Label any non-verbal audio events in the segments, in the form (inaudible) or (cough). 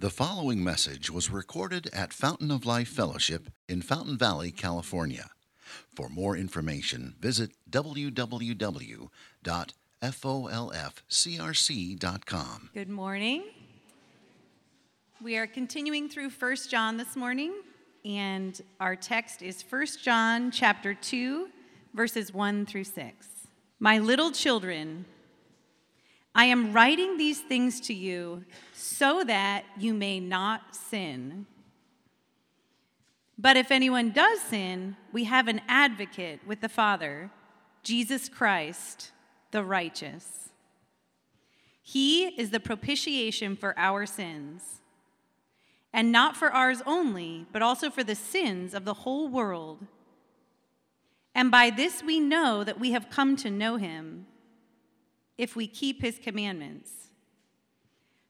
The following message was recorded at Fountain of Life Fellowship in Fountain Valley, California. For more information, visit www.folfcrc.com. Good morning. We are continuing through 1 John this morning, and our text is 1 John chapter 2, verses 1 through 6. My little children, I am writing these things to you so that you may not sin. But if anyone does sin, we have an advocate with the Father, Jesus Christ, the righteous. He is the propitiation for our sins, and not for ours only, but also for the sins of the whole world. And by this we know that we have come to know him if we keep his commandments.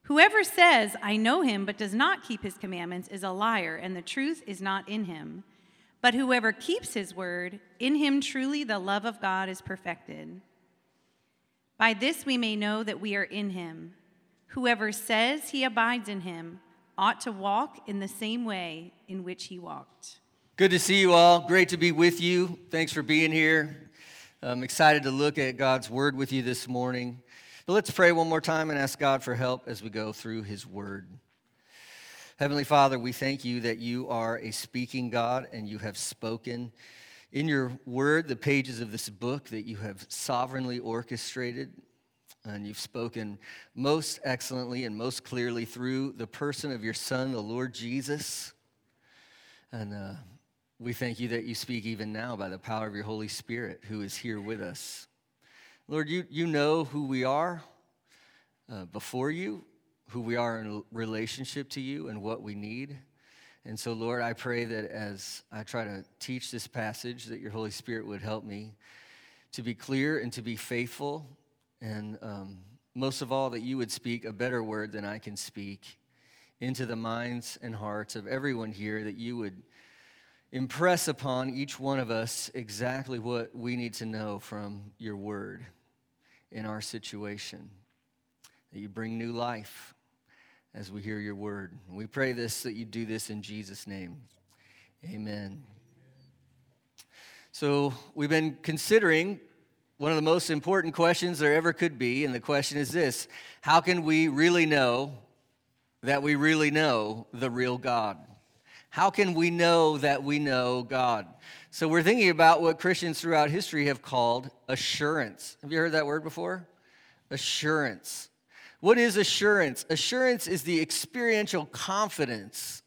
Whoever says, I know him, but does not keep his commandments, is a liar, and the truth is not in him. But whoever keeps his word, in him truly the love of God is perfected. By this we may know that we are in him. Whoever says he abides in him ought to walk in the same way in which he walked. Good to see you all. Great to be with you. Thanks for being here. I'm excited to look at God's word with you this morning. But let's pray one more time and ask God for help as we go through his word. Heavenly Father, we thank you that you are a speaking God and you have spoken in your word, the pages of this book that you have sovereignly orchestrated. And you've spoken most excellently and most clearly through the person of your Son, the Lord Jesus. And uh, we thank you that you speak even now by the power of your Holy Spirit who is here with us. Lord, you, you know who we are uh, before you, who we are in relationship to you, and what we need. And so, Lord, I pray that as I try to teach this passage, that your Holy Spirit would help me to be clear and to be faithful. And um, most of all, that you would speak a better word than I can speak into the minds and hearts of everyone here, that you would impress upon each one of us exactly what we need to know from your word in our situation. That you bring new life as we hear your word. We pray this that you do this in Jesus' name. Amen. So, we've been considering one of the most important questions there ever could be, and the question is this How can we really know that we really know the real God? How can we know that we know God? So we're thinking about what Christians throughout history have called assurance. Have you heard that word before? Assurance. What is assurance? Assurance is the experiential confidence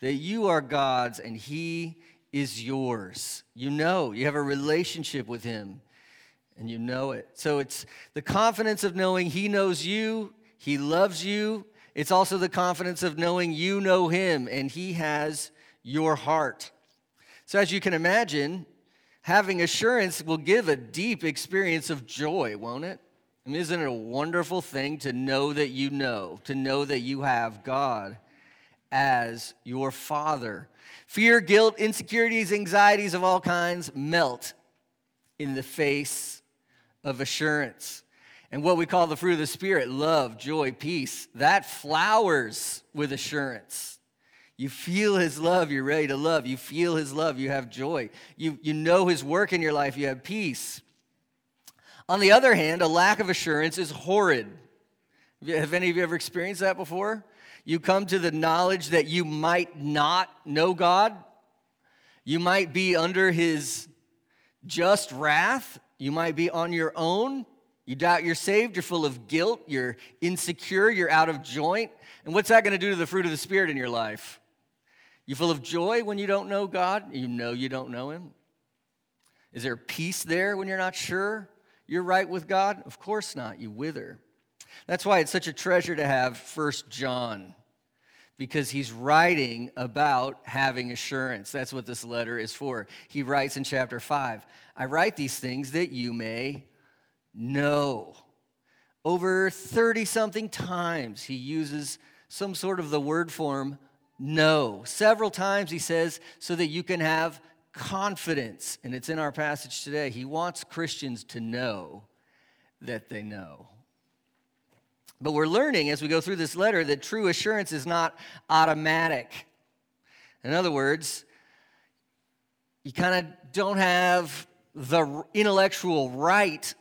that you are God's and He is yours. You know, you have a relationship with Him and you know it. So it's the confidence of knowing He knows you, He loves you, it's also the confidence of knowing you know him and he has your heart. So, as you can imagine, having assurance will give a deep experience of joy, won't it? I mean, isn't it a wonderful thing to know that you know, to know that you have God as your Father? Fear, guilt, insecurities, anxieties of all kinds melt in the face of assurance and what we call the fruit of the Spirit love, joy, peace that flowers with assurance. You feel His love, you're ready to love. You feel His love, you have joy. You, you know His work in your life, you have peace. On the other hand, a lack of assurance is horrid. Have any of you ever experienced that before? You come to the knowledge that you might not know God, you might be under His just wrath, you might be on your own. You doubt you're saved, you're full of guilt, you're insecure, you're out of joint. And what's that going to do to the fruit of the Spirit in your life? You full of joy when you don't know God? You know you don't know Him? Is there peace there when you're not sure you're right with God? Of course not. You wither. That's why it's such a treasure to have First John, because he's writing about having assurance. That's what this letter is for. He writes in chapter 5 I write these things that you may know. Over 30 something times, he uses some sort of the word form know. Several times he says, so that you can have confidence. And it's in our passage today. He wants Christians to know that they know. But we're learning as we go through this letter that true assurance is not automatic. In other words, you kind of don't have the intellectual right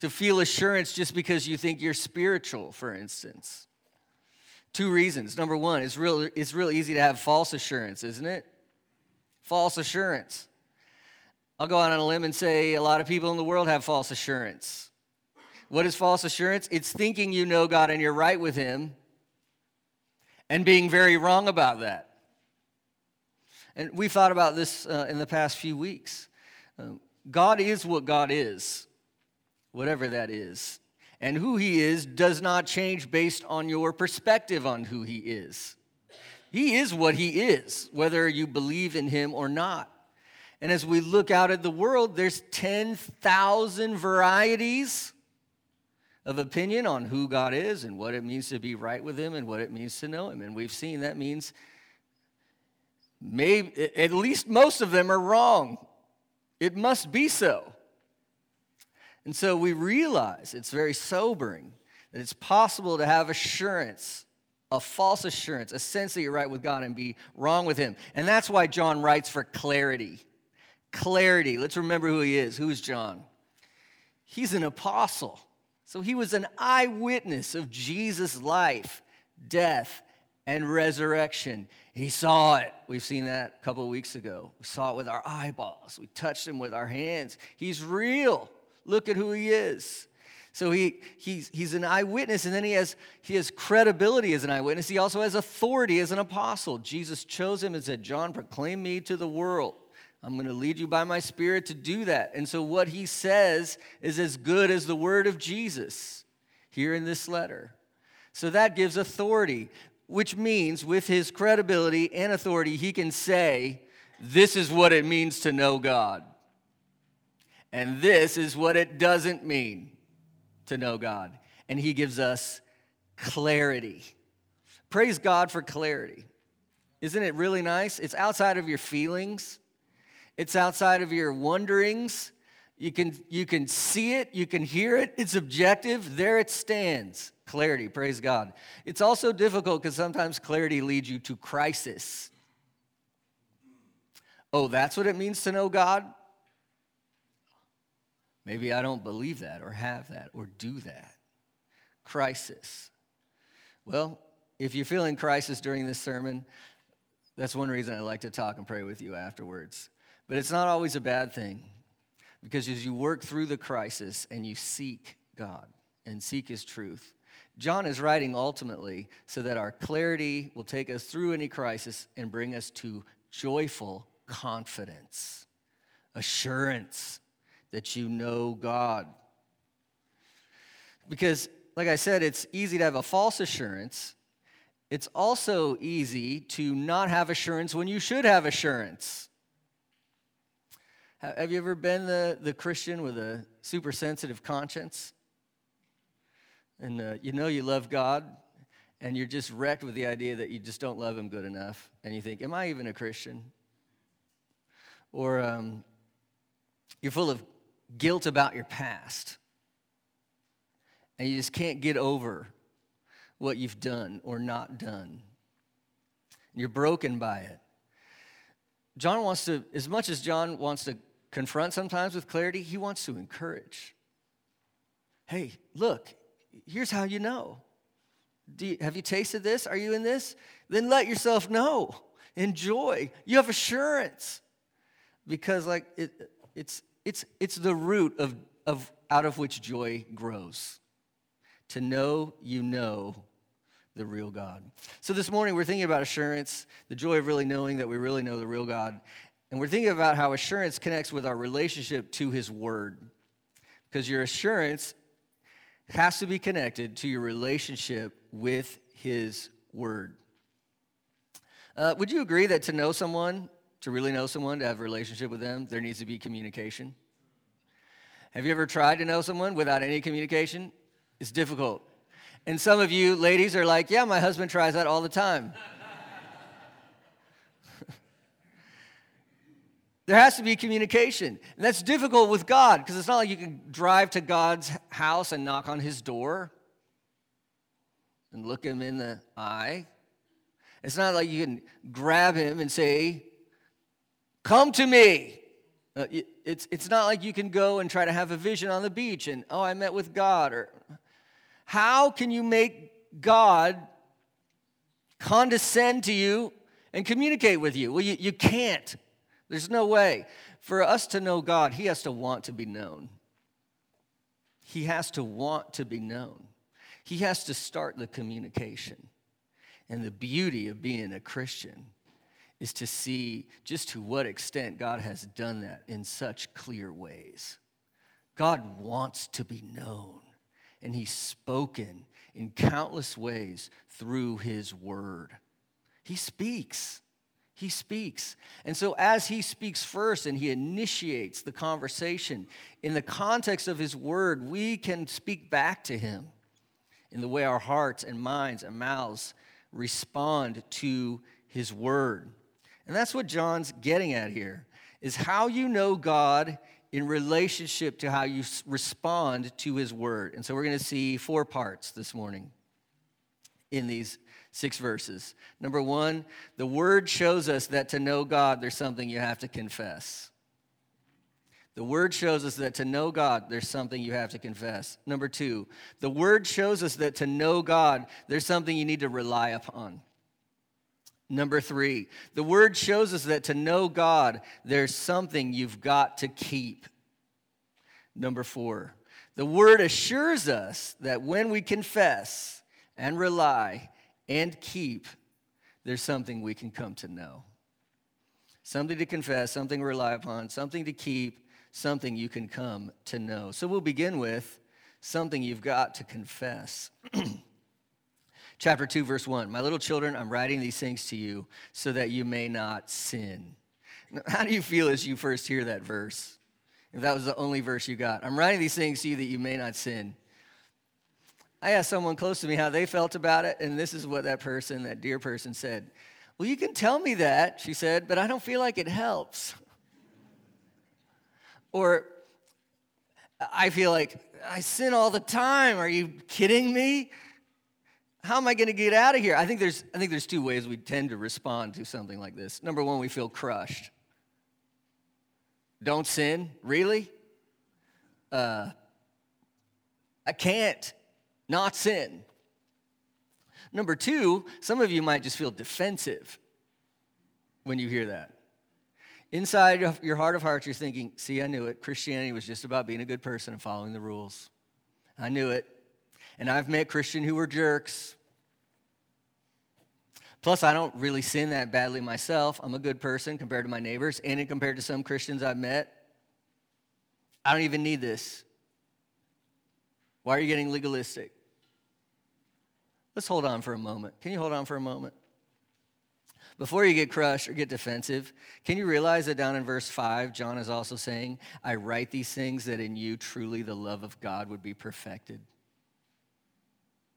to feel assurance just because you think you're spiritual, for instance. Two reasons. Number one, it's real, it's real easy to have false assurance, isn't it? False assurance. I'll go out on a limb and say a lot of people in the world have false assurance. What is false assurance? It's thinking you know God and you're right with Him and being very wrong about that. And we've thought about this uh, in the past few weeks. Uh, God is what God is, whatever that is. And who He is does not change based on your perspective on who He is. He is what He is, whether you believe in Him or not. And as we look out at the world, there's 10,000 varieties of opinion on who God is and what it means to be right with Him and what it means to know Him. And we've seen that means maybe at least most of them are wrong. It must be so. And so we realize it's very sobering that it's possible to have assurance, a false assurance, a sense that you're right with God and be wrong with Him. And that's why John writes for clarity. Clarity. Let's remember who he is. Who is John? He's an apostle. So he was an eyewitness of Jesus' life, death, and resurrection. He saw it. We've seen that a couple of weeks ago. We saw it with our eyeballs. We touched him with our hands. He's real. Look at who he is. So he, he's, he's an eyewitness, and then he has, he has credibility as an eyewitness. He also has authority as an apostle. Jesus chose him and said, John, proclaim me to the world. I'm going to lead you by my spirit to do that. And so what he says is as good as the word of Jesus here in this letter. So that gives authority, which means with his credibility and authority, he can say, This is what it means to know God. And this is what it doesn't mean to know God. And he gives us clarity. Praise God for clarity. Isn't it really nice? It's outside of your feelings. It's outside of your wonderings. You can, you can see it, you can hear it, it's objective. There it stands. Clarity, praise God. It's also difficult because sometimes clarity leads you to crisis. Oh, that's what it means to know God? Maybe I don't believe that or have that or do that. Crisis. Well, if you're feeling crisis during this sermon, that's one reason I like to talk and pray with you afterwards. But it's not always a bad thing because as you work through the crisis and you seek God and seek His truth, John is writing ultimately so that our clarity will take us through any crisis and bring us to joyful confidence, assurance that you know God. Because, like I said, it's easy to have a false assurance. It's also easy to not have assurance when you should have assurance. Have you ever been the, the Christian with a super sensitive conscience? And uh, you know you love God, and you're just wrecked with the idea that you just don't love Him good enough. And you think, Am I even a Christian? Or um, you're full of guilt about your past, and you just can't get over what you've done or not done. You're broken by it. John wants to, as much as John wants to confront sometimes with clarity, he wants to encourage. Hey, look, here's how you know. You, have you tasted this? Are you in this? Then let yourself know. Enjoy. You have assurance. Because like it, it's it's it's the root of, of out of which joy grows. To know you know the real God. So this morning we're thinking about assurance, the joy of really knowing that we really know the real God. And we're thinking about how assurance connects with our relationship to His Word. Because your assurance has to be connected to your relationship with His Word. Uh, would you agree that to know someone, to really know someone, to have a relationship with them, there needs to be communication? Have you ever tried to know someone without any communication? It's difficult. And some of you ladies are like, yeah, my husband tries that all the time. (laughs) There has to be communication. And that's difficult with God because it's not like you can drive to God's house and knock on his door. and look him in the eye. It's not like you can grab him and say, Come to me. Uh, it's, it's not like you can go and try to have a vision on the beach and, oh, I met with God. Or how can you make God condescend to you and communicate with you? Well, you, you can't. There's no way. For us to know God, He has to want to be known. He has to want to be known. He has to start the communication. And the beauty of being a Christian is to see just to what extent God has done that in such clear ways. God wants to be known, and He's spoken in countless ways through His Word. He speaks. He speaks. And so, as he speaks first and he initiates the conversation in the context of his word, we can speak back to him in the way our hearts and minds and mouths respond to his word. And that's what John's getting at here is how you know God in relationship to how you respond to his word. And so we're going to see four parts this morning in these six verses. Number one, the word shows us that to know God, there's something you have to confess. The word shows us that to know God, there's something you have to confess. Number two, the word shows us that to know God, there's something you need to rely upon. Number three, the word shows us that to know God, there's something you've got to keep. Number four, the word assures us that when we confess and rely and keep, there's something we can come to know. Something to confess, something to rely upon, something to keep, something you can come to know. So we'll begin with something you've got to confess. (clears throat) Chapter 2, verse 1 My little children, I'm writing these things to you so that you may not sin. How do you feel as you first hear that verse? If that was the only verse you got, I'm writing these things to you that you may not sin. I asked someone close to me how they felt about it, and this is what that person, that dear person, said. Well, you can tell me that, she said, but I don't feel like it helps. or, I feel like I sin all the time. Are you kidding me? How am I going to get out of here? I think there's I think there's two ways we tend to respond to something like this. Number 1, we feel crushed. Don't sin? Really? Uh, I can't not sin. Number two, some of you might just feel defensive when you hear that. Inside your heart of hearts, you're thinking, see, I knew it. Christianity was just about being a good person and following the rules. I knew it. And I've met Christians who were jerks. Plus, I don't really sin that badly myself. I'm a good person compared to my neighbors and compared to some Christians I've met. I don't even need this. Why are you getting legalistic? Let's hold on for a moment. Can you hold on for a moment? Before you get crushed or get defensive, can you realize that down in verse 5, John is also saying, I write these things that in you truly the love of God would be perfected.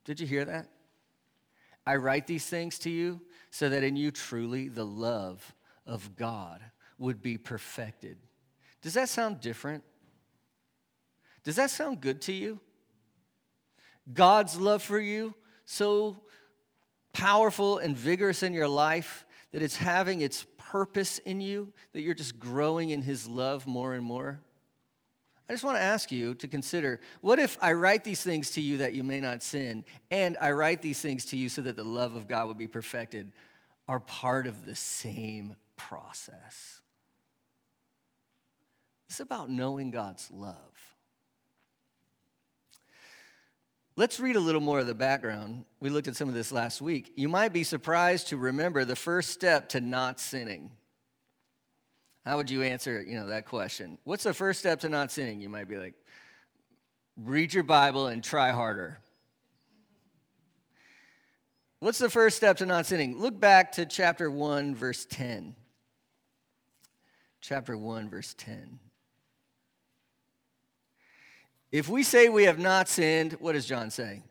Did you hear that? I write these things to you so that in you truly the love of God would be perfected. Does that sound different? Does that sound good to you? God's love for you so powerful and vigorous in your life that it's having its purpose in you, that you're just growing in His love more and more? I just want to ask you to consider what if I write these things to you that you may not sin, and I write these things to you so that the love of God would be perfected, are part of the same process? It's about knowing God's love. Let's read a little more of the background. We looked at some of this last week. You might be surprised to remember the first step to not sinning. How would you answer, you know, that question? What's the first step to not sinning? You might be like, read your Bible and try harder. What's the first step to not sinning? Look back to chapter 1, verse 10. Chapter 1, verse 10. If we say we have not sinned, what does John say?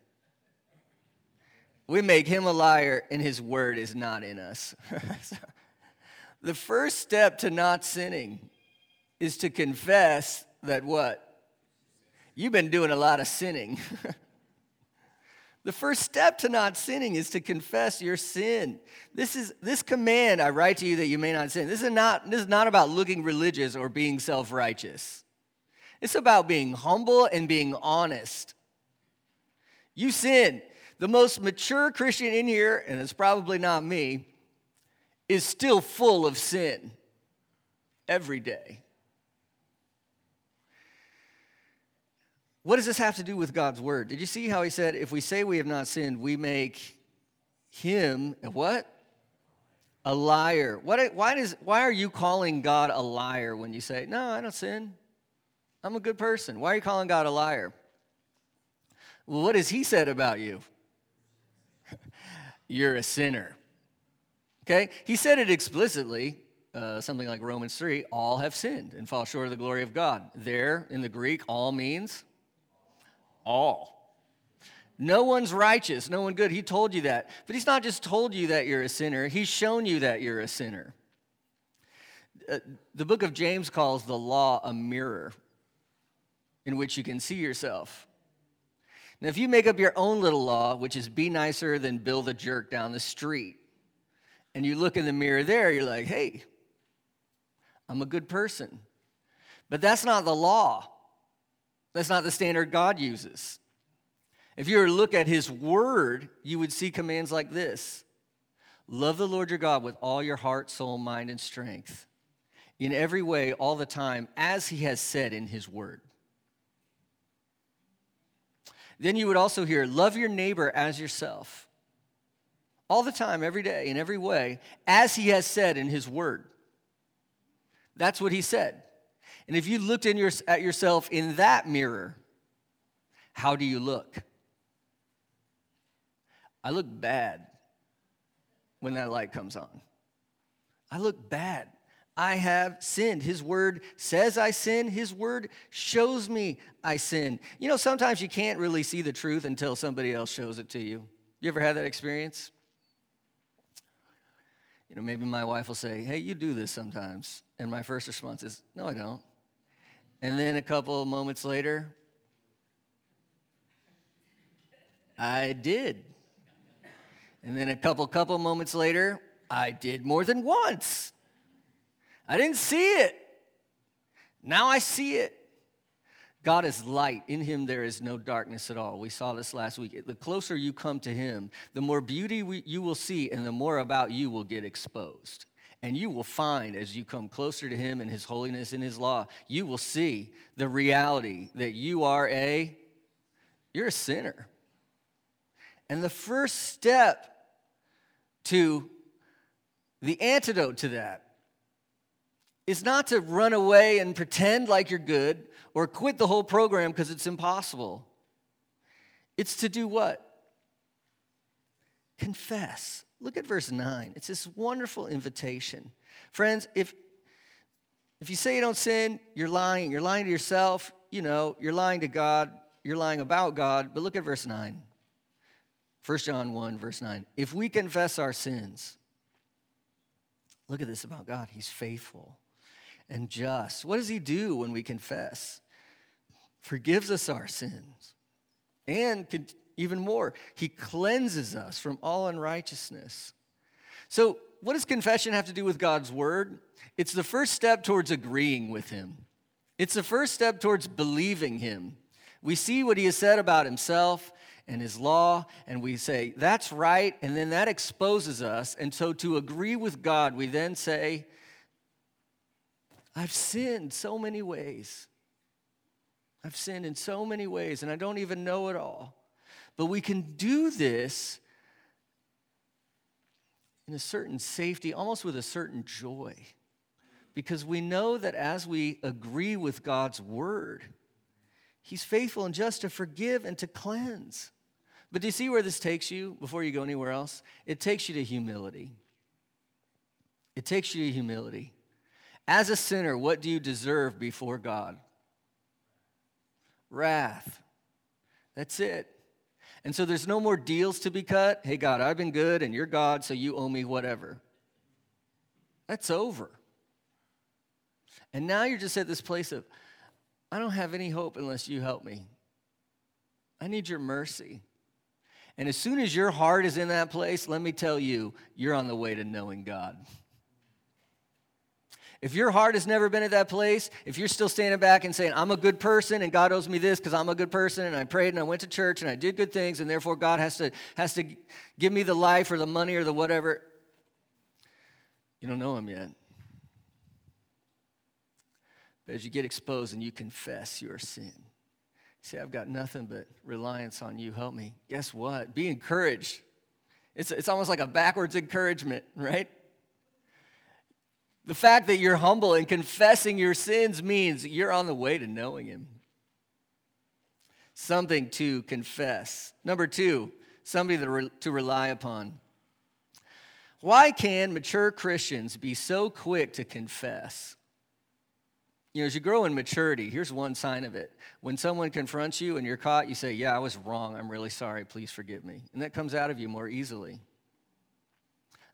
We make him a liar and his word is not in us. (laughs) the first step to not sinning is to confess that what? You've been doing a lot of sinning. (laughs) The first step to not sinning is to confess your sin. This is this command I write to you that you may not sin. This is not this is not about looking religious or being self-righteous. It's about being humble and being honest. You sin. The most mature Christian in here, and it's probably not me, is still full of sin every day. What does this have to do with God's word? Did you see how he said, if we say we have not sinned, we make him a what? A liar. What, why, does, why are you calling God a liar when you say, no, I don't sin? I'm a good person. Why are you calling God a liar? Well, what has he said about you? (laughs) You're a sinner. Okay? He said it explicitly, uh, something like Romans 3 all have sinned and fall short of the glory of God. There, in the Greek, all means all. No one's righteous, no one good. He told you that. But he's not just told you that you're a sinner, he's shown you that you're a sinner. Uh, the book of James calls the law a mirror in which you can see yourself. Now, if you make up your own little law, which is be nicer than Bill the jerk down the street, and you look in the mirror there, you're like, hey, I'm a good person. But that's not the law. That's not the standard God uses. If you were to look at His Word, you would see commands like this Love the Lord your God with all your heart, soul, mind, and strength, in every way, all the time, as He has said in His Word. Then you would also hear, Love your neighbor as yourself. All the time, every day, in every way, as He has said in His Word. That's what He said. And if you looked in your, at yourself in that mirror, how do you look? I look bad when that light comes on. I look bad. I have sinned. His word says I sin. His word shows me I sin. You know, sometimes you can't really see the truth until somebody else shows it to you. You ever had that experience? You know, maybe my wife will say, Hey, you do this sometimes. And my first response is, No, I don't. And then a couple moments later, I did. And then a couple couple moments later, I did more than once. I didn't see it. Now I see it. God is light. In him there is no darkness at all. We saw this last week. The closer you come to him, the more beauty we, you will see and the more about you will get exposed. And you will find as you come closer to Him and His holiness and His law, you will see the reality that you are a, you're a sinner. And the first step to the antidote to that is not to run away and pretend like you're good or quit the whole program because it's impossible. It's to do what? Confess. Look at verse 9. It's this wonderful invitation. Friends, if, if you say you don't sin, you're lying. You're lying to yourself. You know, you're lying to God. You're lying about God. But look at verse 9. 1 John 1, verse 9. If we confess our sins, look at this about God. He's faithful and just. What does He do when we confess? Forgives us our sins and even more, he cleanses us from all unrighteousness. So, what does confession have to do with God's word? It's the first step towards agreeing with him, it's the first step towards believing him. We see what he has said about himself and his law, and we say, that's right, and then that exposes us. And so, to agree with God, we then say, I've sinned so many ways. I've sinned in so many ways, and I don't even know it all. But we can do this in a certain safety, almost with a certain joy, because we know that as we agree with God's word, He's faithful and just to forgive and to cleanse. But do you see where this takes you before you go anywhere else? It takes you to humility. It takes you to humility. As a sinner, what do you deserve before God? Wrath. That's it. And so there's no more deals to be cut. Hey, God, I've been good and you're God, so you owe me whatever. That's over. And now you're just at this place of, I don't have any hope unless you help me. I need your mercy. And as soon as your heart is in that place, let me tell you, you're on the way to knowing God. If your heart has never been at that place, if you're still standing back and saying, I'm a good person and God owes me this because I'm a good person and I prayed and I went to church and I did good things and therefore God has to, has to give me the life or the money or the whatever, you don't know Him yet. But as you get exposed and you confess your sin, say, I've got nothing but reliance on you. Help me. Guess what? Be encouraged. It's, it's almost like a backwards encouragement, (laughs) right? The fact that you're humble and confessing your sins means you're on the way to knowing Him. Something to confess. Number two, somebody to, re- to rely upon. Why can mature Christians be so quick to confess? You know, as you grow in maturity, here's one sign of it. When someone confronts you and you're caught, you say, Yeah, I was wrong. I'm really sorry. Please forgive me. And that comes out of you more easily.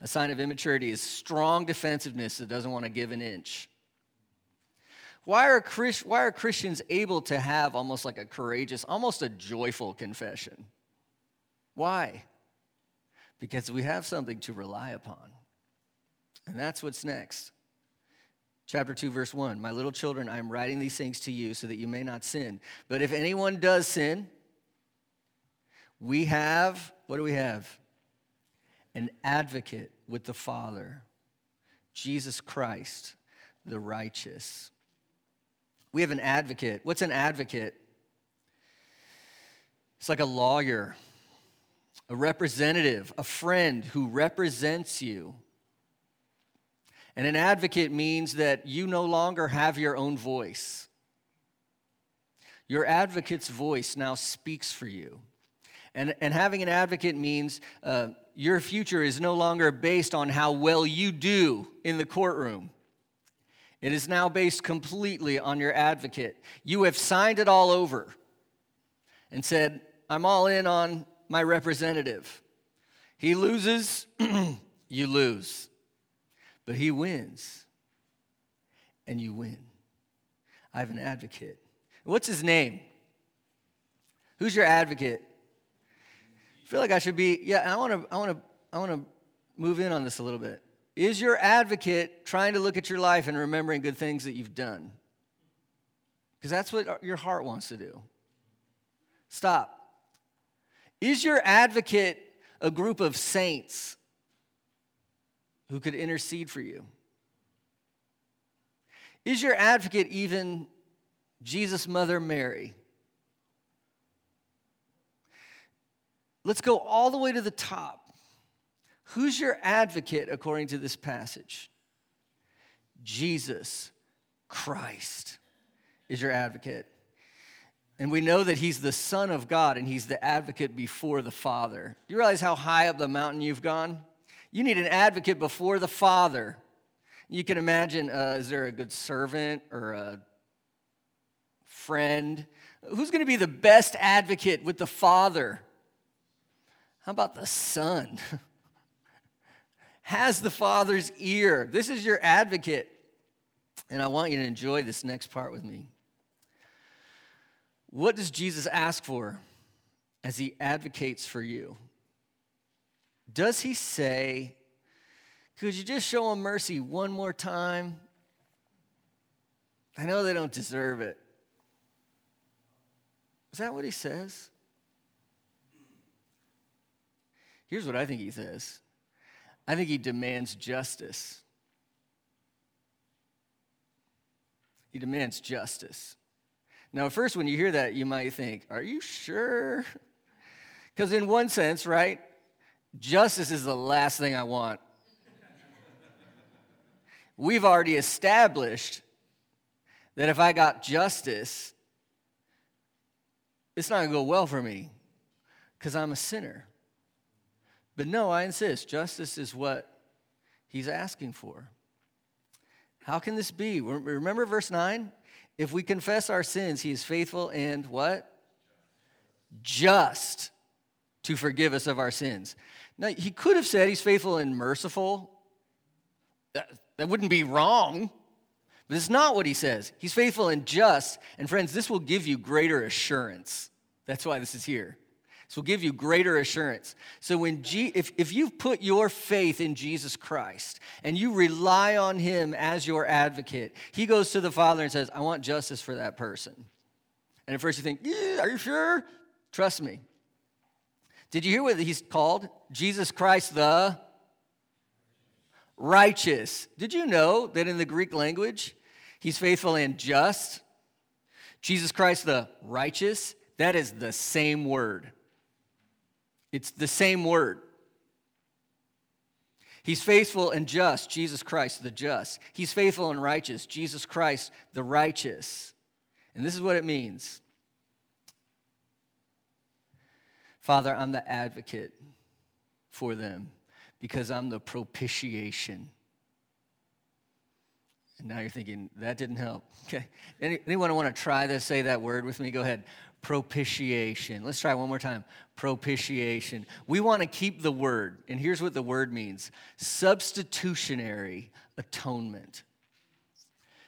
A sign of immaturity is strong defensiveness that doesn't want to give an inch. Why are, Christ, why are Christians able to have almost like a courageous, almost a joyful confession? Why? Because we have something to rely upon. And that's what's next. Chapter 2, verse 1 My little children, I am writing these things to you so that you may not sin. But if anyone does sin, we have, what do we have? An advocate with the Father, Jesus Christ, the righteous. We have an advocate. What's an advocate? It's like a lawyer, a representative, a friend who represents you. And an advocate means that you no longer have your own voice. Your advocate's voice now speaks for you. And, and having an advocate means uh, your future is no longer based on how well you do in the courtroom. It is now based completely on your advocate. You have signed it all over and said, I'm all in on my representative. He loses, (clears throat) you lose but he wins, and you win. I have an advocate. What's his name? Who's your advocate? Feel like I should be, yeah, I want to, I want to, I want to move in on this a little bit. Is your advocate trying to look at your life and remembering good things that you've done? Because that's what your heart wants to do. Stop. Is your advocate a group of saints who could intercede for you? Is your advocate even Jesus' mother Mary? Let's go all the way to the top. Who's your advocate according to this passage? Jesus Christ is your advocate. And we know that he's the Son of God and he's the advocate before the Father. Do you realize how high up the mountain you've gone? You need an advocate before the Father. You can imagine uh, is there a good servant or a friend? Who's going to be the best advocate with the Father? How about the Son? (laughs) Has the Father's ear. This is your advocate. And I want you to enjoy this next part with me. What does Jesus ask for as he advocates for you? Does he say, Could you just show him mercy one more time? I know they don't deserve it. Is that what he says? Here's what I think he says I think he demands justice. He demands justice. Now, first, when you hear that, you might think, Are you sure? (laughs) Because, in one sense, right, Justice is the last thing I want. We've already established that if I got justice, it's not going to go well for me because I'm a sinner. But no, I insist, justice is what he's asking for. How can this be? Remember verse 9? If we confess our sins, he is faithful and what? Just to forgive us of our sins. Now, he could have said he's faithful and merciful. That, that wouldn't be wrong. But it's not what he says. He's faithful and just. And friends, this will give you greater assurance. That's why this is here. This will give you greater assurance. So when G, if, if you've put your faith in Jesus Christ and you rely on him as your advocate, he goes to the Father and says, I want justice for that person. And at first you think, yeah, are you sure? Trust me. Did you hear what he's called? Jesus Christ the righteous. Did you know that in the Greek language, he's faithful and just? Jesus Christ the righteous, that is the same word. It's the same word. He's faithful and just, Jesus Christ the just. He's faithful and righteous, Jesus Christ the righteous. And this is what it means Father, I'm the advocate for them because I'm the propitiation. And now you're thinking, that didn't help. (laughs) Okay. Any, anyone want to try this? Say that word with me? Go ahead. Propitiation. Let's try one more time. Propitiation. We want to keep the word. And here's what the word means substitutionary atonement.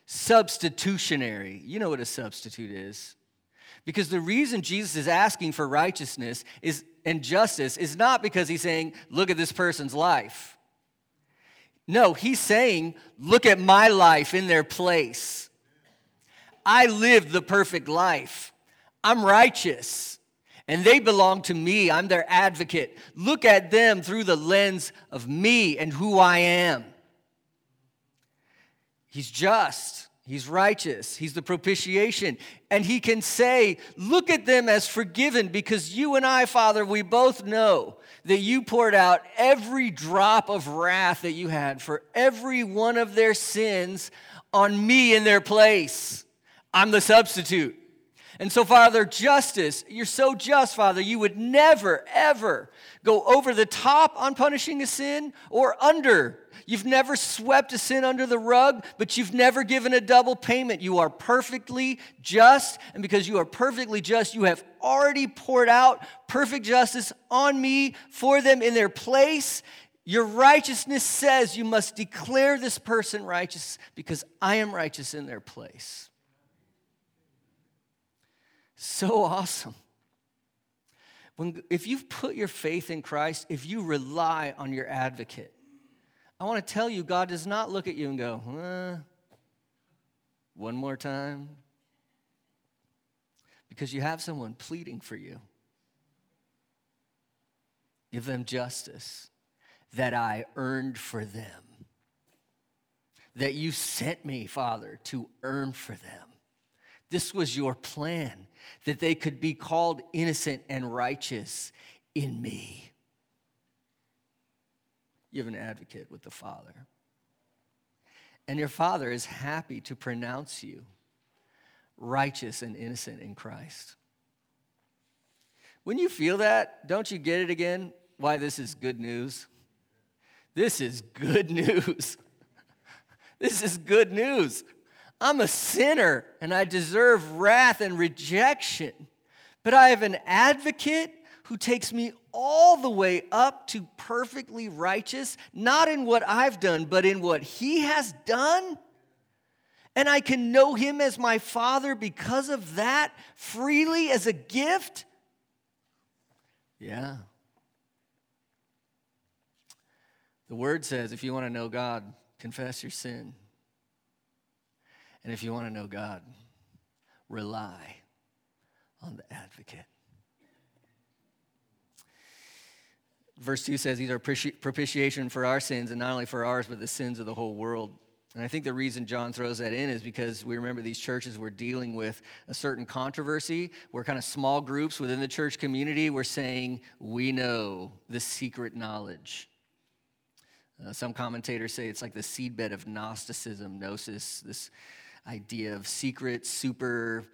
Substitutionary. You know what a substitute is. Because the reason Jesus is asking for righteousness is, and justice is not because he's saying, look at this person's life. No, he's saying, look at my life in their place. I lived the perfect life. I'm righteous, and they belong to me. I'm their advocate. Look at them through the lens of me and who I am. He's just. He's righteous. He's the propitiation. And he can say, Look at them as forgiven because you and I, Father, we both know that you poured out every drop of wrath that you had for every one of their sins on me in their place. I'm the substitute. And so, Father, justice, you're so just, Father, you would never, ever go over the top on punishing a sin or under You've never swept a sin under the rug, but you've never given a double payment. You are perfectly just, and because you are perfectly just, you have already poured out perfect justice on me for them in their place. Your righteousness says you must declare this person righteous because I am righteous in their place. So awesome. When, if you've put your faith in Christ, if you rely on your advocate, I want to tell you, God does not look at you and go, eh, one more time. Because you have someone pleading for you. Give them justice that I earned for them. That you sent me, Father, to earn for them. This was your plan, that they could be called innocent and righteous in me. You have an advocate with the Father. And your Father is happy to pronounce you righteous and innocent in Christ. When you feel that, don't you get it again? Why this is good news? This is good (laughs) news. this is good news. I'm a sinner and I deserve wrath and rejection, but I have an advocate who takes me all the way up to perfectly righteous, not in what I've done, but in what He has done. And I can know Him as my Father because of that freely as a gift. Yeah. The Word says if you want to know God, confess your sin. And if you want to know God, rely on the advocate. verse 2 says these are propitiation for our sins, and not only for ours, but the sins of the whole world. And I think the reason John throws that in is because we remember these churches were dealing with a certain controversy where kind of small groups within the church community were saying, We know the secret knowledge. Uh, some commentators say it's like the seedbed of Gnosticism, gnosis, this idea of secret, super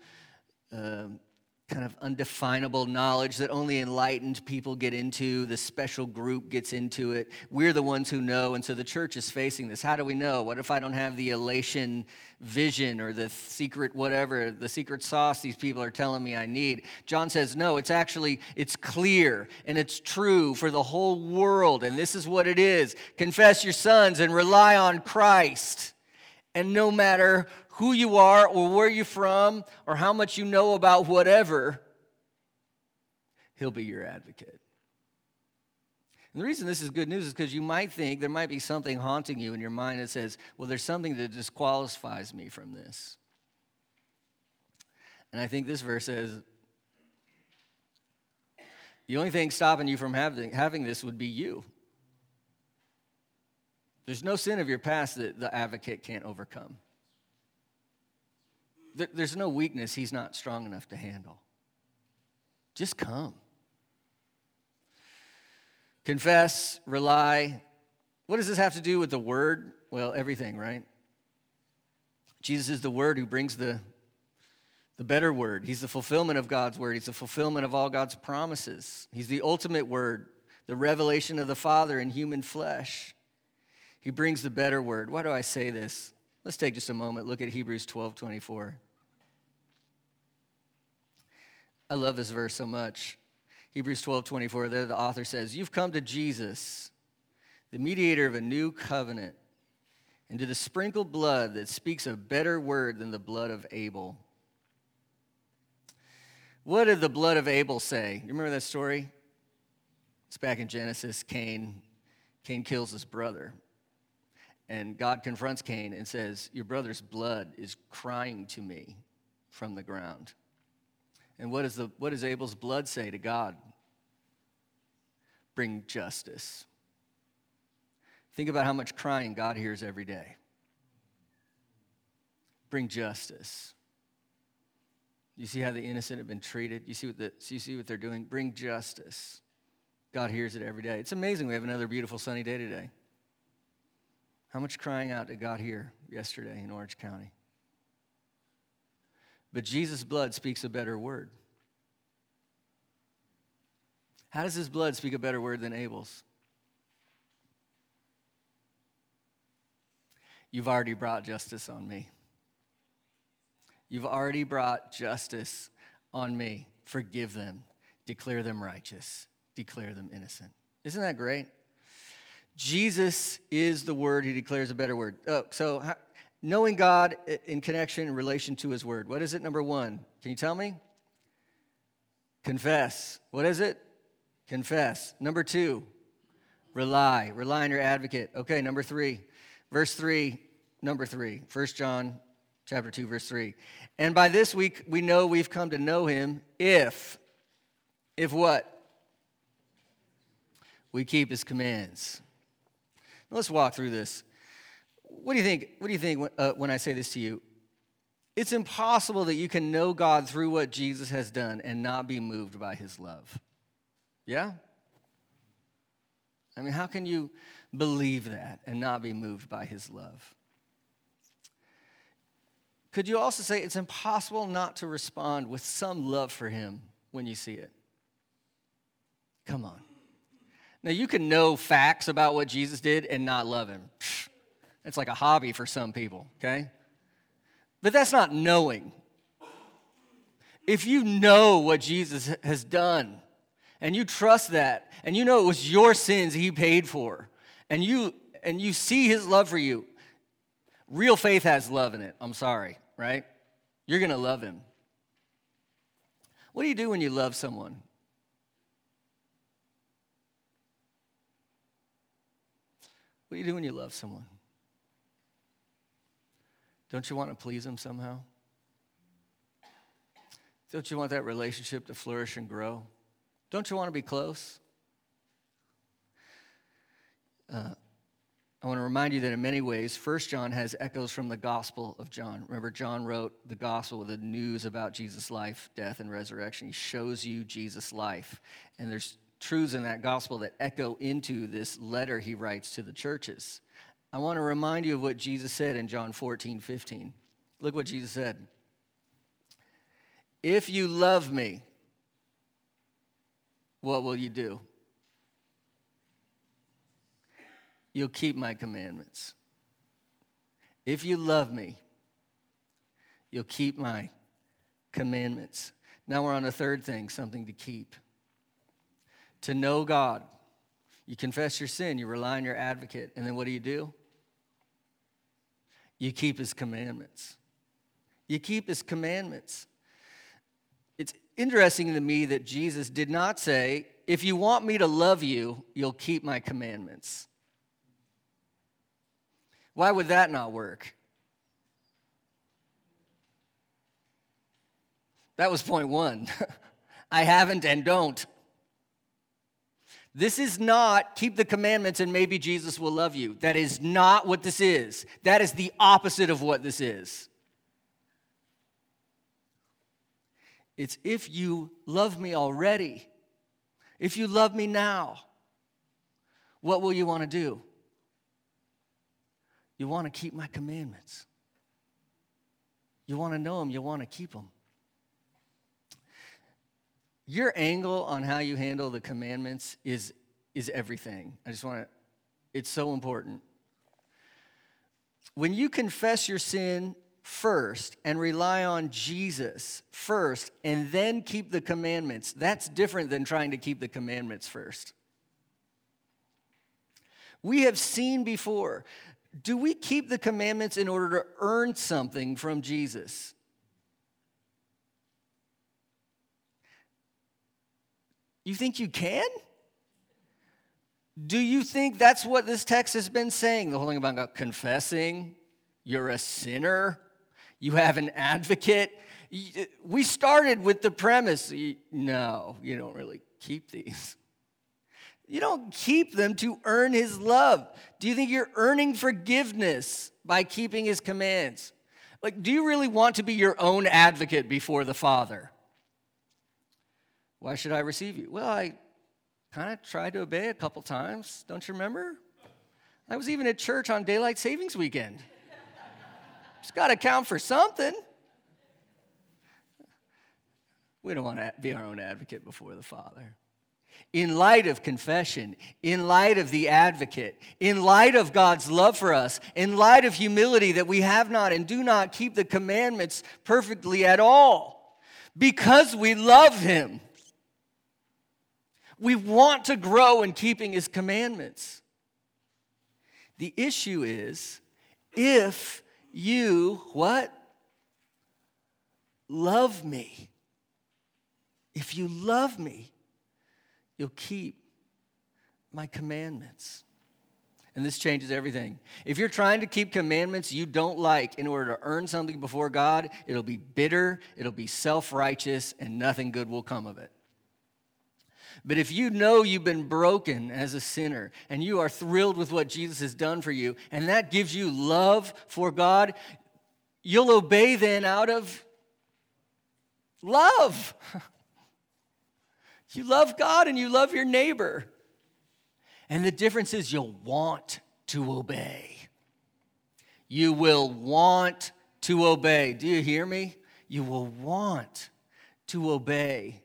um, kind of undefinable knowledge that only enlightened people get into, the special group gets into it. We're the ones who know, and so the church is facing this. How do we know? What if I don't have the elation vision or the secret whatever, the secret sauce these people are telling me I need? John says, no, it's actually, it's clear and it's true for the whole world, and this is what it is. Confess your sons and rely on Christ. And no matter who you are or where you're from or how much you know about whatever, he'll be your advocate. And the reason this is good news is because you might think there might be something haunting you in your mind that says, well, there's something that disqualifies me from this. And I think this verse says, the only thing stopping you from having, having this would be you. There's no sin of your past that the advocate can't overcome. There's no weakness he's not strong enough to handle. Just come. Confess, rely. What does this have to do with the word? Well, everything, right? Jesus is the word who brings the, the better word. He's the fulfillment of God's word. He's the fulfillment of all God's promises. He's the ultimate word, the revelation of the Father in human flesh. He brings the better word. Why do I say this? Let's take just a moment. Look at Hebrews 12 24. I love this verse so much. Hebrews 12 24, there the author says, You've come to Jesus, the mediator of a new covenant, and to the sprinkled blood that speaks a better word than the blood of Abel. What did the blood of Abel say? You remember that story? It's back in Genesis. Cain, Cain kills his brother. And God confronts Cain and says, Your brother's blood is crying to me from the ground. And what, is the, what does Abel's blood say to God? Bring justice. Think about how much crying God hears every day. Bring justice. You see how the innocent have been treated? You see what, the, you see what they're doing? Bring justice. God hears it every day. It's amazing we have another beautiful sunny day today. How much crying out did God hear yesterday in Orange County? But Jesus' blood speaks a better word. How does his blood speak a better word than Abel's? You've already brought justice on me. You've already brought justice on me. Forgive them, declare them righteous, declare them innocent. Isn't that great? Jesus is the word, he declares a better word. Oh, so, knowing God in connection in relation to his word. What is it, number one? Can you tell me? Confess. What is it? Confess. Number two, rely. Rely on your advocate. Okay, number three. Verse three, number three. First John chapter 2, verse 3. And by this week we know we've come to know him if, if what? We keep his commands. Let's walk through this. What do you think? What do you think uh, when I say this to you? It's impossible that you can know God through what Jesus has done and not be moved by his love. Yeah? I mean, how can you believe that and not be moved by his love? Could you also say it's impossible not to respond with some love for him when you see it? Come on. Now, you can know facts about what Jesus did and not love him. It's like a hobby for some people, okay? But that's not knowing. If you know what Jesus has done and you trust that and you know it was your sins he paid for and you and you see his love for you, real faith has love in it. I'm sorry, right? You're going to love him. What do you do when you love someone? What do you do when you love someone? Don't you want to please Him somehow? Don't you want that relationship to flourish and grow? Don't you want to be close? Uh, I want to remind you that in many ways, First John has echoes from the Gospel of John. Remember, John wrote the Gospel with the news about Jesus' life, death, and resurrection. He shows you Jesus' life. And there's truths in that gospel that echo into this letter he writes to the churches. I want to remind you of what Jesus said in John 14, 15. Look what Jesus said. If you love me, what will you do? You'll keep my commandments. If you love me, you'll keep my commandments. Now we're on a third thing, something to keep to know God. You confess your sin, you rely on your advocate, and then what do you do? You keep his commandments. You keep his commandments. it's interesting to me that Jesus did not say, If you want me to love you, you'll keep my commandments. Why would that not work? That was point one. (laughs) I haven't and don't. This is not keep the commandments and maybe Jesus will love you. That is not what this is. That is the opposite of what this is. It's if you love me already, if you love me now, what will you want to do? You want to keep my commandments. You want to know them, you want to keep them. Your angle on how you handle the commandments is, is everything. I just want to, it's so important. When you confess your sin first and rely on Jesus first and then keep the commandments, that's different than trying to keep the commandments first. We have seen before do we keep the commandments in order to earn something from Jesus? You think you can? Do you think that's what this text has been saying? The whole thing about confessing, you're a sinner, you have an advocate. We started with the premise no, you don't really keep these. You don't keep them to earn his love. Do you think you're earning forgiveness by keeping his commands? Like, do you really want to be your own advocate before the Father? Why should I receive you? Well, I kind of tried to obey a couple times. Don't you remember? I was even at church on daylight savings weekend. It's got to count for something. We don't want to be our own advocate before the Father. In light of confession, in light of the advocate, in light of God's love for us, in light of humility that we have not and do not keep the commandments perfectly at all, because we love Him, we want to grow in keeping his commandments. The issue is if you what? Love me. If you love me, you'll keep my commandments. And this changes everything. If you're trying to keep commandments you don't like in order to earn something before God, it'll be bitter, it'll be self righteous, and nothing good will come of it. But if you know you've been broken as a sinner and you are thrilled with what Jesus has done for you, and that gives you love for God, you'll obey then out of love. (laughs) you love God and you love your neighbor. And the difference is you'll want to obey. You will want to obey. Do you hear me? You will want to obey.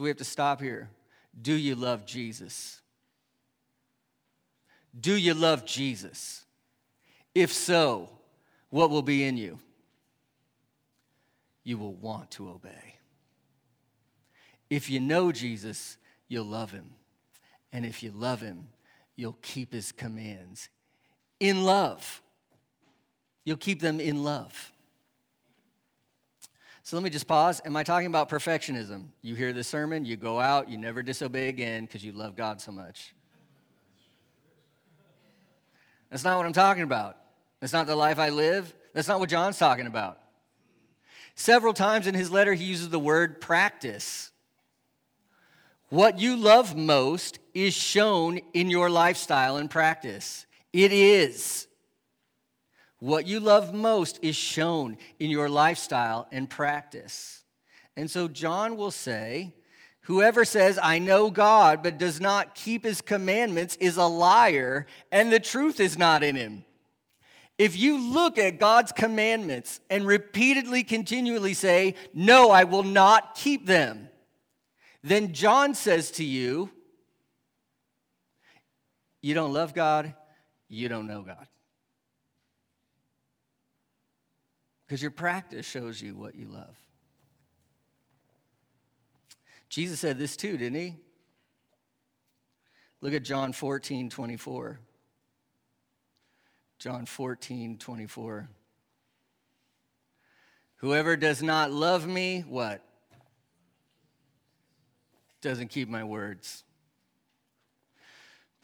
So we have to stop here. Do you love Jesus? Do you love Jesus? If so, what will be in you? You will want to obey. If you know Jesus, you'll love him. And if you love him, you'll keep his commands in love. You'll keep them in love. So let me just pause. Am I talking about perfectionism? You hear the sermon, you go out, you never disobey again because you love God so much. That's not what I'm talking about. That's not the life I live. That's not what John's talking about. Several times in his letter, he uses the word practice. What you love most is shown in your lifestyle and practice. It is. What you love most is shown in your lifestyle and practice. And so John will say, Whoever says, I know God, but does not keep his commandments is a liar, and the truth is not in him. If you look at God's commandments and repeatedly, continually say, No, I will not keep them, then John says to you, You don't love God, you don't know God. Because your practice shows you what you love. Jesus said this too, didn't he? Look at John 14, 24. John 14, 24. Whoever does not love me, what? doesn't keep my words.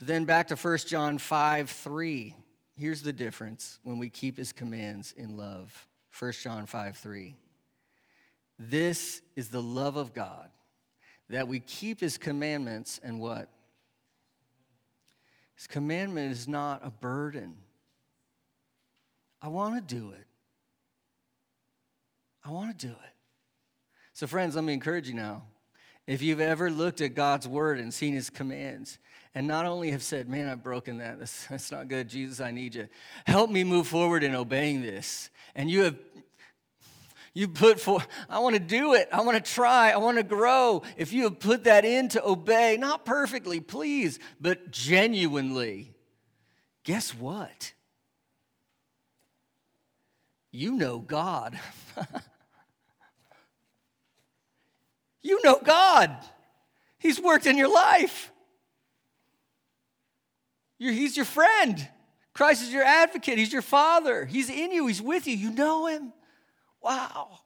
But then back to 1 John 5 3. Here's the difference when we keep his commands in love. 1 John 5 3. This is the love of God, that we keep his commandments and what? His commandment is not a burden. I want to do it. I want to do it. So, friends, let me encourage you now. If you've ever looked at God's word and seen his commands, and not only have said, Man, I've broken that, that's, that's not good, Jesus, I need you. Help me move forward in obeying this. And you have you put for i want to do it. I want to try. I want to grow. If you have put that in to obey not perfectly please but genuinely guess what? You know god. (laughs) You know god. He's worked in your life You're, he's your friend christ is your advocate he's your father he's in you he's with you you know him Wow.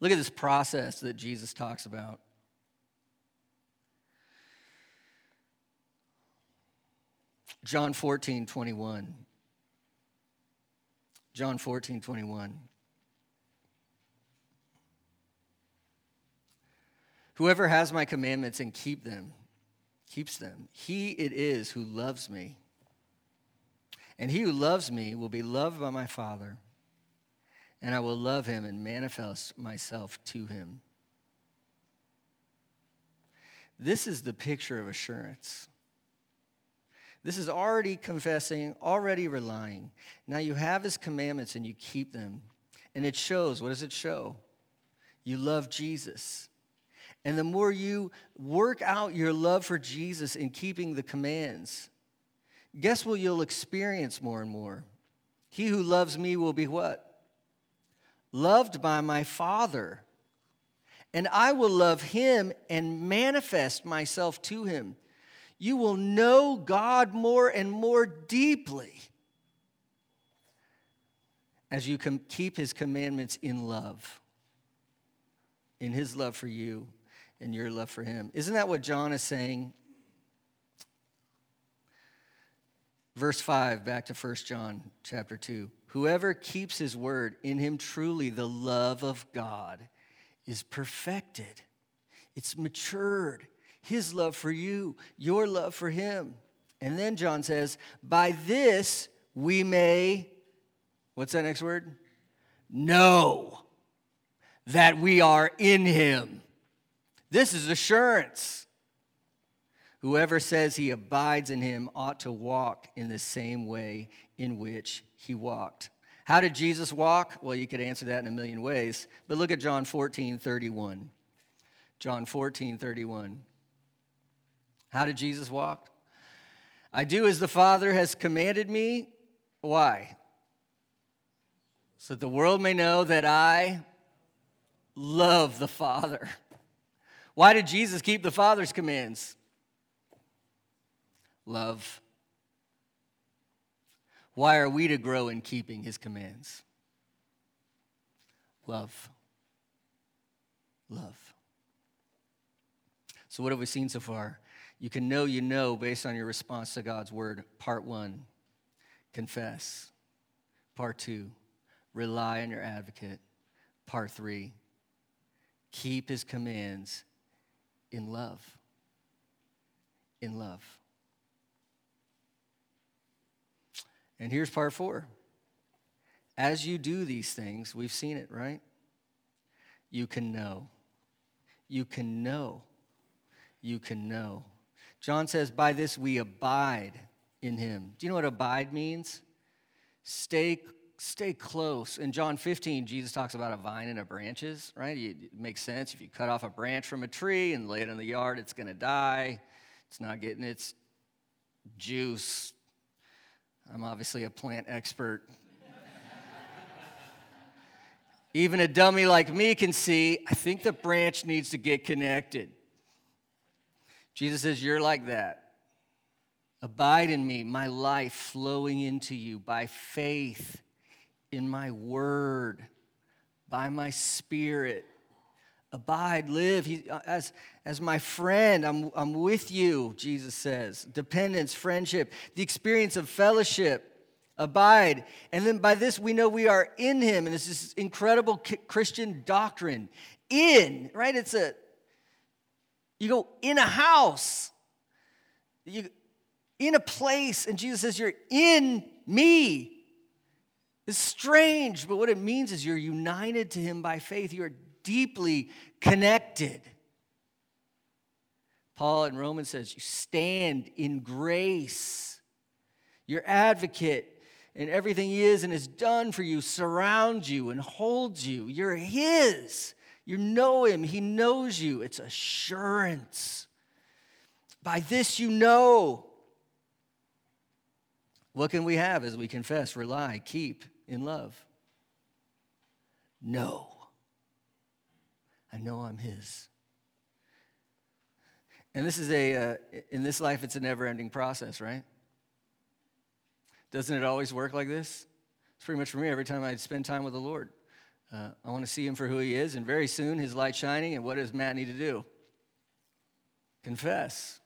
Look at this process that Jesus talks about. John 14, 21. John 14, 21. Whoever has my commandments and keep them, keeps them, he it is who loves me. And he who loves me will be loved by my Father and I will love him and manifest myself to him. This is the picture of assurance. This is already confessing, already relying. Now you have his commandments and you keep them. And it shows. What does it show? You love Jesus. And the more you work out your love for Jesus in keeping the commands, guess what you'll experience more and more? He who loves me will be what? loved by my Father, and I will love him and manifest myself to him. You will know God more and more deeply as you keep his commandments in love, in his love for you and your love for him. Isn't that what John is saying? Verse 5, back to 1 John chapter 2. Whoever keeps his word, in him truly the love of God is perfected. It's matured. His love for you, your love for him. And then John says, by this we may, what's that next word? Know that we are in him. This is assurance. Whoever says he abides in him ought to walk in the same way in which he walked. How did Jesus walk? Well, you could answer that in a million ways, but look at John 14 31. John 14 31. How did Jesus walk? I do as the Father has commanded me. Why? So that the world may know that I love the Father. Why did Jesus keep the Father's commands? Love. Why are we to grow in keeping his commands? Love. Love. So, what have we seen so far? You can know you know based on your response to God's word. Part one, confess. Part two, rely on your advocate. Part three, keep his commands in love. In love. And here's part four. As you do these things, we've seen it, right? You can know. You can know. You can know. John says, By this we abide in him. Do you know what abide means? Stay, stay close. In John 15, Jesus talks about a vine and a branches, right? It makes sense. If you cut off a branch from a tree and lay it in the yard, it's going to die. It's not getting its juice I'm obviously a plant expert. (laughs) Even a dummy like me can see, I think the branch needs to get connected. Jesus says, You're like that. Abide in me, my life flowing into you by faith in my word, by my spirit. Abide, live. He, uh, as, as my friend, I'm, I'm with you, Jesus says. Dependence, friendship, the experience of fellowship abide. And then by this, we know we are in him. And this is incredible Christian doctrine. In, right? It's a, you go in a house, you in a place, and Jesus says, You're in me. It's strange, but what it means is you're united to him by faith. You are deeply connected. Paul in Romans says, You stand in grace. Your advocate and everything he is and has done for you surrounds you and holds you. You're his. You know him, he knows you. It's assurance. By this you know. What can we have as we confess, rely, keep in love? Know. I know I'm his. And this is a, uh, in this life, it's a never ending process, right? Doesn't it always work like this? It's pretty much for me every time I spend time with the Lord. Uh, I want to see him for who he is, and very soon his light shining. And what does Matt need to do? Confess.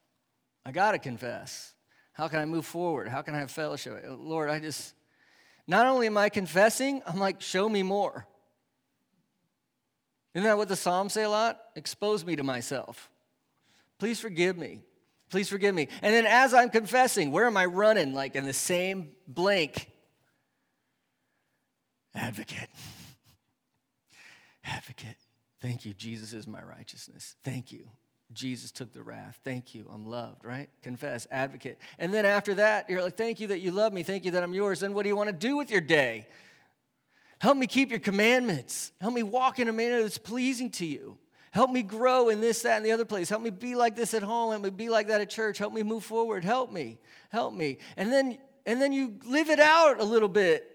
I got to confess. How can I move forward? How can I have fellowship? Lord, I just, not only am I confessing, I'm like, show me more. Isn't that what the Psalms say a lot? Expose me to myself. Please forgive me. Please forgive me. And then as I'm confessing, where am I running? Like in the same blank. Advocate. (laughs) Advocate. Thank you. Jesus is my righteousness. Thank you. Jesus took the wrath. Thank you. I'm loved, right? Confess, advocate. And then after that, you're like, thank you that you love me. Thank you that I'm yours. Then what do you want to do with your day? Help me keep your commandments. Help me walk in a manner that's pleasing to you. Help me grow in this, that, and the other place. Help me be like this at home. Help me be like that at church. Help me move forward. Help me. Help me. And then, and then you live it out a little bit.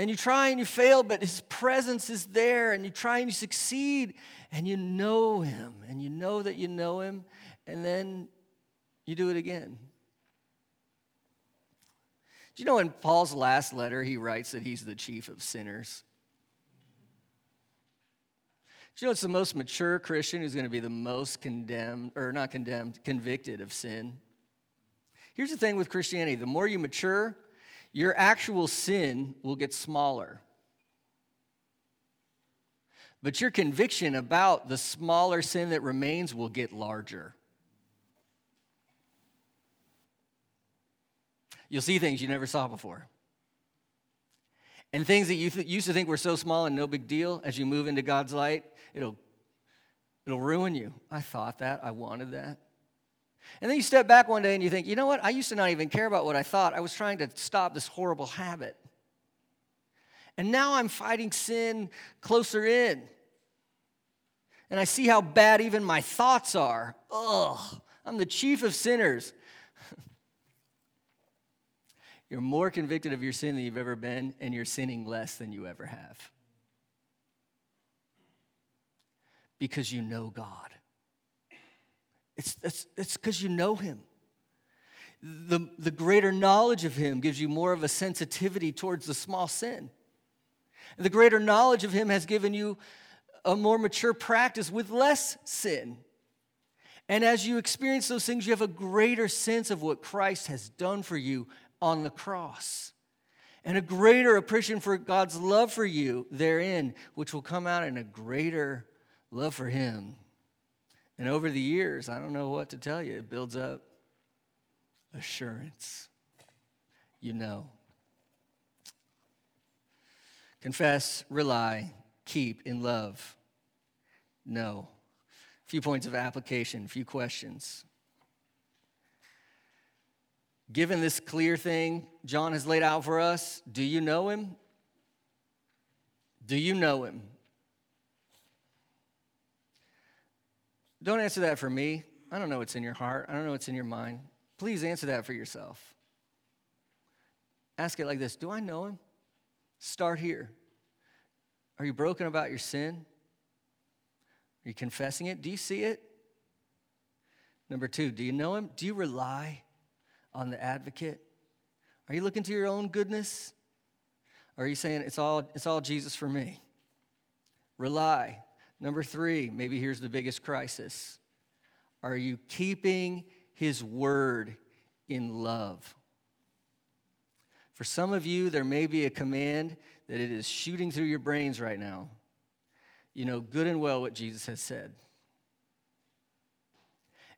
And you try and you fail, but his presence is there, and you try and you succeed, and you know him, and you know that you know him, and then you do it again. Do you know in Paul's last letter, he writes that he's the chief of sinners? Do you know it's the most mature Christian who's going to be the most condemned, or not condemned, convicted of sin? Here's the thing with Christianity the more you mature, your actual sin will get smaller. But your conviction about the smaller sin that remains will get larger. You'll see things you never saw before. And things that you th- used to think were so small and no big deal, as you move into God's light, it'll, it'll ruin you. I thought that. I wanted that. And then you step back one day and you think, you know what? I used to not even care about what I thought. I was trying to stop this horrible habit. And now I'm fighting sin closer in. And I see how bad even my thoughts are. Ugh, I'm the chief of sinners. (laughs) you're more convicted of your sin than you've ever been, and you're sinning less than you ever have. Because you know God. It's because you know Him. The, the greater knowledge of Him gives you more of a sensitivity towards the small sin. The greater knowledge of Him has given you a more mature practice with less sin. And as you experience those things, you have a greater sense of what Christ has done for you on the cross. And a greater appreciation for God's love for you therein, which will come out in a greater love for Him and over the years, I don't know what to tell you, it builds up assurance. You know. Confess, rely, keep in love. Know. A few points of application, a few questions. Given this clear thing John has laid out for us, do you know him? Do you know him? Don't answer that for me. I don't know what's in your heart. I don't know what's in your mind. Please answer that for yourself. Ask it like this Do I know him? Start here. Are you broken about your sin? Are you confessing it? Do you see it? Number two, do you know him? Do you rely on the advocate? Are you looking to your own goodness? Or are you saying it's all, it's all Jesus for me? Rely. Number three, maybe here's the biggest crisis. Are you keeping his word in love? For some of you, there may be a command that it is shooting through your brains right now. You know good and well what Jesus has said.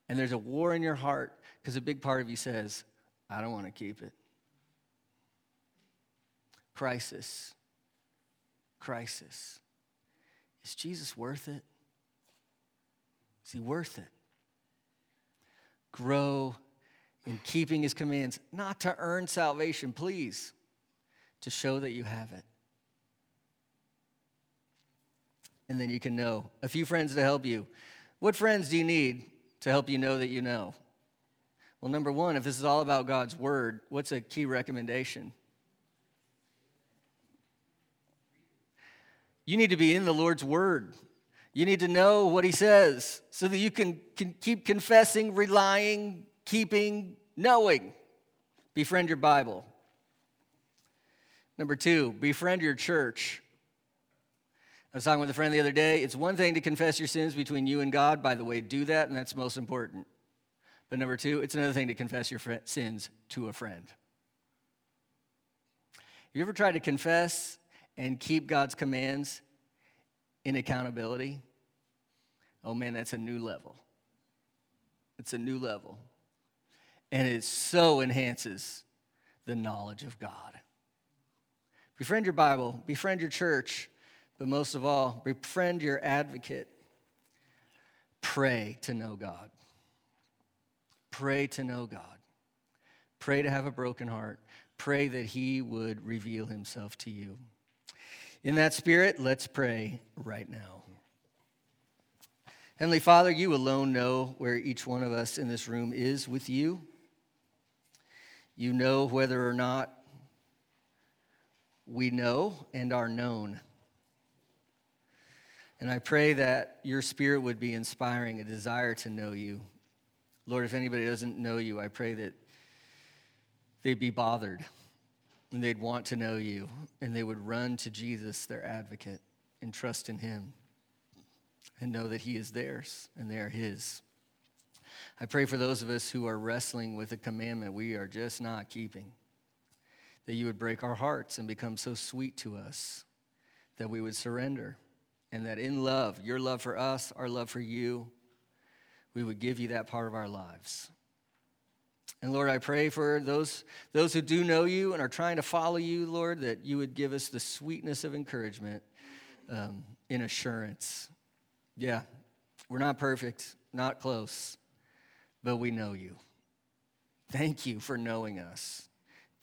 And there's a war in your heart because a big part of you says, I don't want to keep it. Crisis. Crisis. Is Jesus worth it? Is he worth it? Grow in keeping his commands, not to earn salvation, please, to show that you have it. And then you can know a few friends to help you. What friends do you need to help you know that you know? Well, number one, if this is all about God's word, what's a key recommendation? You need to be in the Lord's word. You need to know what he says so that you can, can keep confessing, relying, keeping, knowing. Befriend your Bible. Number two, befriend your church. I was talking with a friend the other day. It's one thing to confess your sins between you and God. By the way, do that, and that's most important. But number two, it's another thing to confess your fr- sins to a friend. You ever tried to confess and keep God's commands in accountability? Oh man, that's a new level. It's a new level. And it so enhances the knowledge of God. Befriend your Bible, befriend your church, but most of all, befriend your advocate. Pray to know God. Pray to know God. Pray to have a broken heart. Pray that He would reveal Himself to you. In that spirit, let's pray right now. Heavenly Father, you alone know where each one of us in this room is with you. You know whether or not we know and are known. And I pray that your spirit would be inspiring a desire to know you Lord, if anybody doesn't know you, I pray that they'd be bothered and they'd want to know you and they would run to Jesus, their advocate, and trust in him and know that he is theirs and they are his. I pray for those of us who are wrestling with a commandment we are just not keeping, that you would break our hearts and become so sweet to us that we would surrender, and that in love, your love for us, our love for you, we would give you that part of our lives. And Lord, I pray for those, those who do know you and are trying to follow you, Lord, that you would give us the sweetness of encouragement um, in assurance. Yeah, we're not perfect, not close, but we know you. Thank you for knowing us.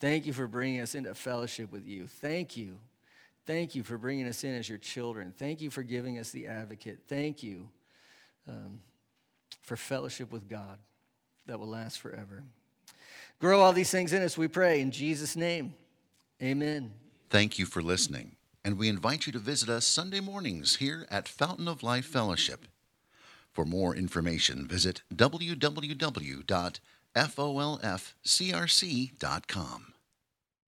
Thank you for bringing us into fellowship with you. Thank you. Thank you for bringing us in as your children. Thank you for giving us the advocate. Thank you. Um, for fellowship with God that will last forever. Grow all these things in us, we pray. In Jesus' name, amen. Thank you for listening, and we invite you to visit us Sunday mornings here at Fountain of Life Fellowship. For more information, visit www.folfcrc.com.